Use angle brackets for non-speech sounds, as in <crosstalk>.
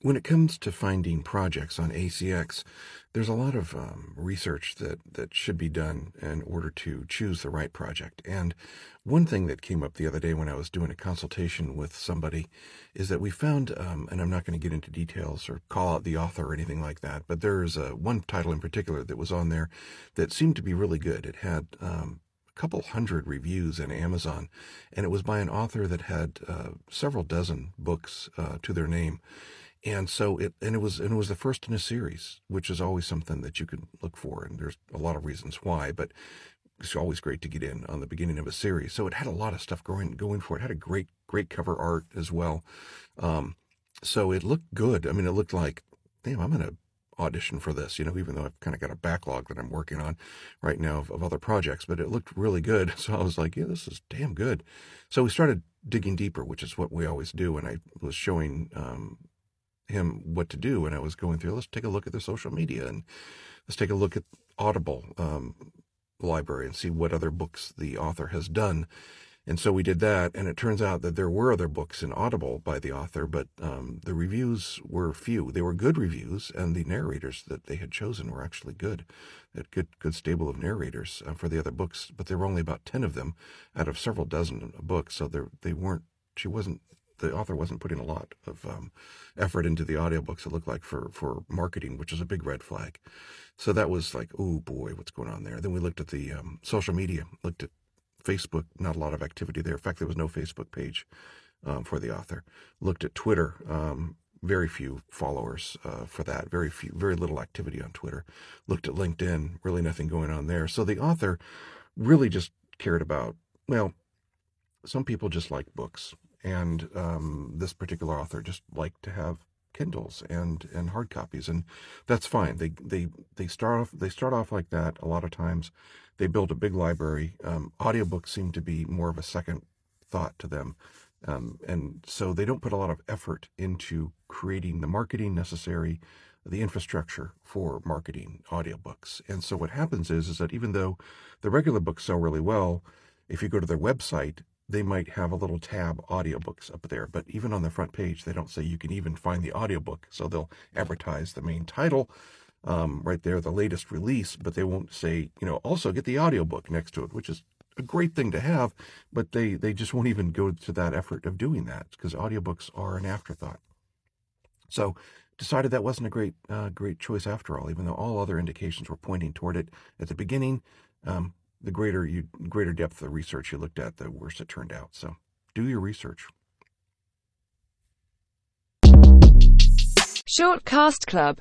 when it comes to finding projects on ACX, there's a lot of um, research that, that should be done in order to choose the right project. And one thing that came up the other day when I was doing a consultation with somebody is that we found, um, and I'm not going to get into details or call out the author or anything like that, but there's a, one title in particular that was on there that seemed to be really good. It had um, a couple hundred reviews in Amazon, and it was by an author that had uh, several dozen books uh, to their name and so it and it was and it was the first in a series, which is always something that you can look for, and there's a lot of reasons why, but it's always great to get in on the beginning of a series. So it had a lot of stuff going going for it. it had a great great cover art as well. Um, so it looked good. I mean, it looked like, damn, I'm gonna audition for this, you know, even though I've kind of got a backlog that I'm working on right now of, of, other projects, but it looked really good. <laughs> So I was like, yeah, this is damn good. So we started digging deeper, which is what we always do. And I was showing um, him what to do. And I was going through, let's take a look at their social media and let's take a look at Audible um, library and see what other books the author has done. And so we did that, and it turns out that there were other books in Audible by the author, but um, the reviews were few. They were good reviews, and the narrators that they had chosen were actually good, a good, good stable of narrators uh, for the other books. But there were only about ten of them out of several dozen books, so they weren't. She wasn't the author wasn't putting a lot of um, effort into the audiobooks it looked like for for marketing which is a big red flag. So that was like oh boy what's going on there? Then we looked at the um, social media looked at facebook not a lot of activity there. In fact there was no facebook page um, for the author. Looked at twitter um, very few followers uh, for that very few very little activity on twitter. Looked at linkedin really nothing going on there. So the author really just cared about well some people just like books and um, this particular author just liked to have Kindles and and hard copies, and that's fine. They they they start off they start off like that. A lot of times, they build a big library. Um, audiobooks seem to be more of a second thought to them, um, and so they don't put a lot of effort into creating the marketing necessary, the infrastructure for marketing audiobooks. And so what happens is is that even though the regular books sell really well, if you go to their website, they might have a little tab audiobooks up there, but even on the front page, they don't say you can even find the audiobook. So they'll advertise the main title um, right there, the latest release, but they won't say, you know, also get the audiobook next to it, which is a great thing to have, but they, they just won't even go to that effort of doing that because audiobooks are an afterthought. So decided that wasn't a great, uh, great choice after all, even though all other indications were pointing toward it at the beginning. Um, the greater you greater depth of research you looked at, the worse it turned out. So do your research. Short Cast Club